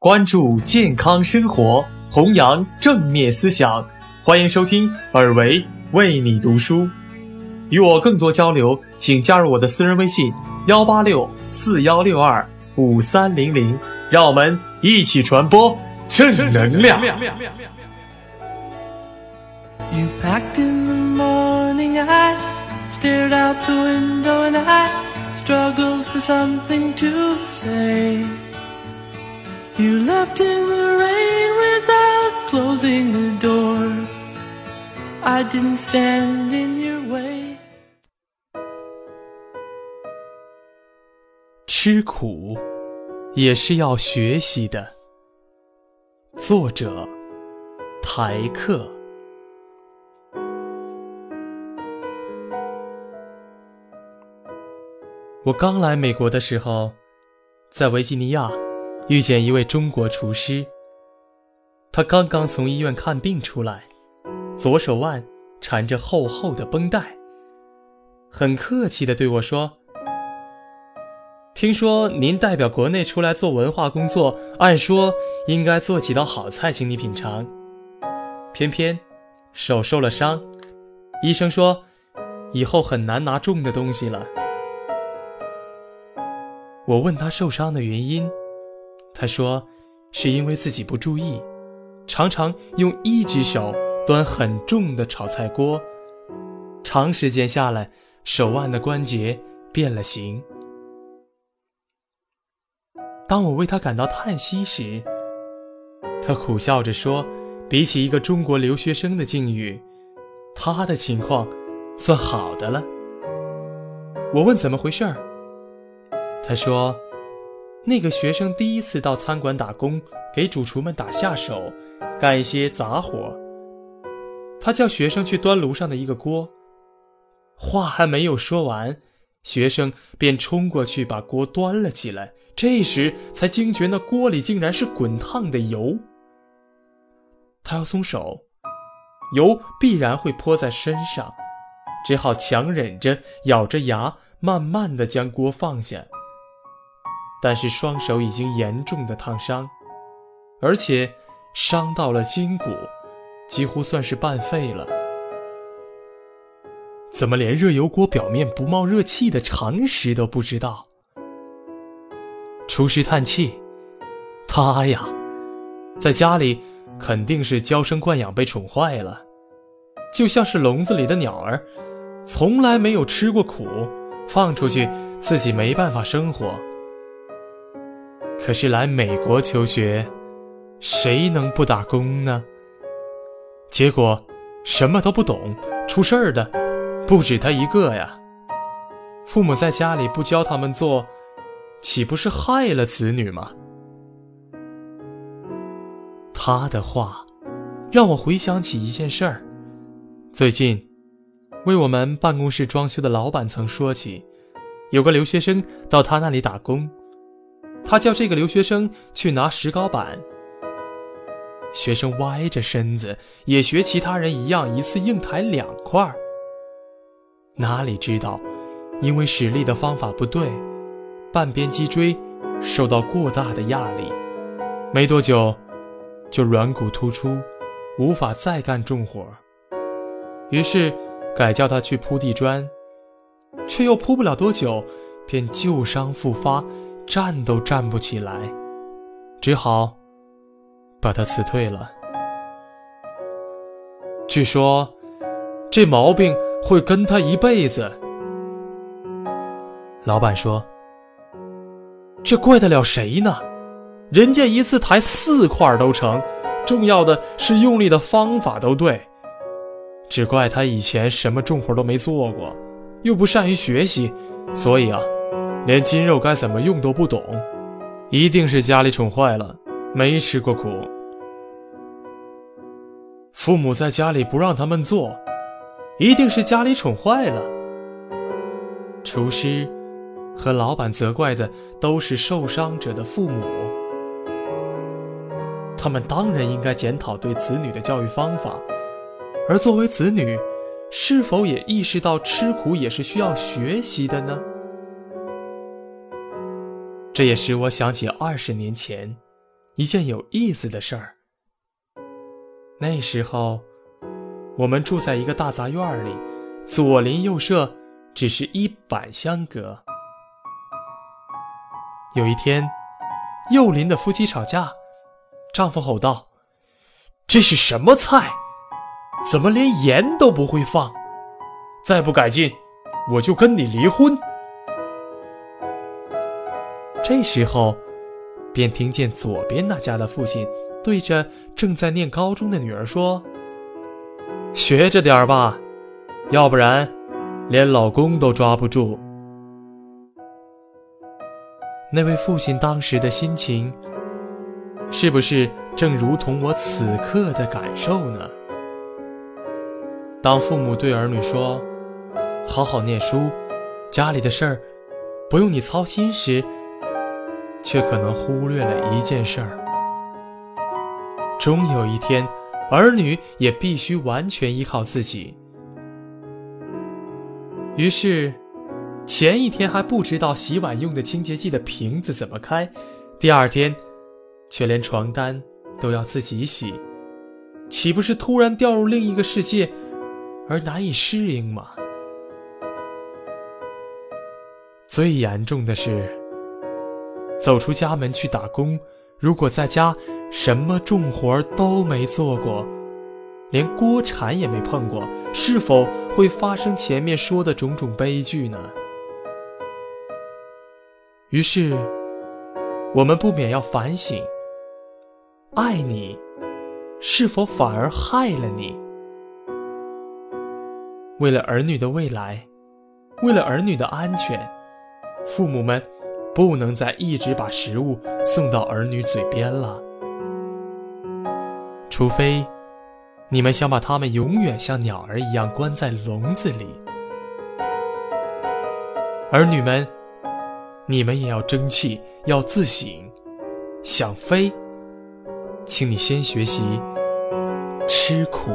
关注健康生活，弘扬正面思想。欢迎收听尔维为你读书。与我更多交流，请加入我的私人微信：幺八六四幺六二五三零零。让我们一起传播正能量。You You left in the rain without closing the door. I didn't stand in your way. 吃苦也是要学习的。作者：台客。我刚来美国的时候，在维吉尼亚遇见一位中国厨师。他刚刚从医院看病出来，左手腕缠着厚厚的绷带，很客气地对我说：“听说您代表国内出来做文化工作，按说应该做几道好菜请你品尝，偏偏手受了伤，医生说以后很难拿重的东西了。”我问他受伤的原因，他说是因为自己不注意，常常用一只手端很重的炒菜锅，长时间下来，手腕的关节变了形。当我为他感到叹息时，他苦笑着说：“比起一个中国留学生的境遇，他的情况算好的了。”我问怎么回事儿。他说：“那个学生第一次到餐馆打工，给主厨们打下手，干一些杂活。他叫学生去端炉上的一个锅，话还没有说完，学生便冲过去把锅端了起来。这时才惊觉那锅里竟然是滚烫的油。他要松手，油必然会泼在身上，只好强忍着，咬着牙，慢慢的将锅放下。”但是双手已经严重的烫伤，而且伤到了筋骨，几乎算是半废了。怎么连热油锅表面不冒热气的常识都不知道？厨师叹气：“他呀，在家里肯定是娇生惯养被宠坏了，就像是笼子里的鸟儿，从来没有吃过苦，放出去自己没办法生活。”可是来美国求学，谁能不打工呢？结果什么都不懂，出事儿的不止他一个呀。父母在家里不教他们做，岂不是害了子女吗？他的话让我回想起一件事儿。最近，为我们办公室装修的老板曾说起，有个留学生到他那里打工。他叫这个留学生去拿石膏板，学生歪着身子，也学其他人一样，一次硬抬两块。哪里知道，因为使力的方法不对，半边脊椎受到过大的压力，没多久就软骨突出，无法再干重活。于是改叫他去铺地砖，却又铺不了多久，便旧伤复发。站都站不起来，只好把他辞退了。据说这毛病会跟他一辈子。老板说：“这怪得了谁呢？人家一次抬四块都成，重要的是用力的方法都对。只怪他以前什么重活都没做过，又不善于学习，所以啊。”连筋肉该怎么用都不懂，一定是家里宠坏了，没吃过苦。父母在家里不让他们做，一定是家里宠坏了。厨师和老板责怪的都是受伤者的父母，他们当然应该检讨对子女的教育方法，而作为子女，是否也意识到吃苦也是需要学习的呢？这也使我想起二十年前，一件有意思的事儿。那时候，我们住在一个大杂院里，左邻右舍只是一板相隔。有一天，右邻的夫妻吵架，丈夫吼道：“这是什么菜？怎么连盐都不会放？再不改进，我就跟你离婚！”这时候，便听见左边那家的父亲对着正在念高中的女儿说：“学着点吧，要不然连老公都抓不住。”那位父亲当时的心情，是不是正如同我此刻的感受呢？当父母对儿女说：“好好念书，家里的事儿不用你操心时”，却可能忽略了一件事儿：终有一天，儿女也必须完全依靠自己。于是，前一天还不知道洗碗用的清洁剂的瓶子怎么开，第二天，却连床单都要自己洗，岂不是突然掉入另一个世界，而难以适应吗？最严重的是。走出家门去打工，如果在家什么重活都没做过，连锅铲也没碰过，是否会发生前面说的种种悲剧呢？于是，我们不免要反省：爱你，是否反而害了你？为了儿女的未来，为了儿女的安全，父母们。不能再一直把食物送到儿女嘴边了，除非你们想把他们永远像鸟儿一样关在笼子里。儿女们，你们也要争气，要自省。想飞，请你先学习吃苦。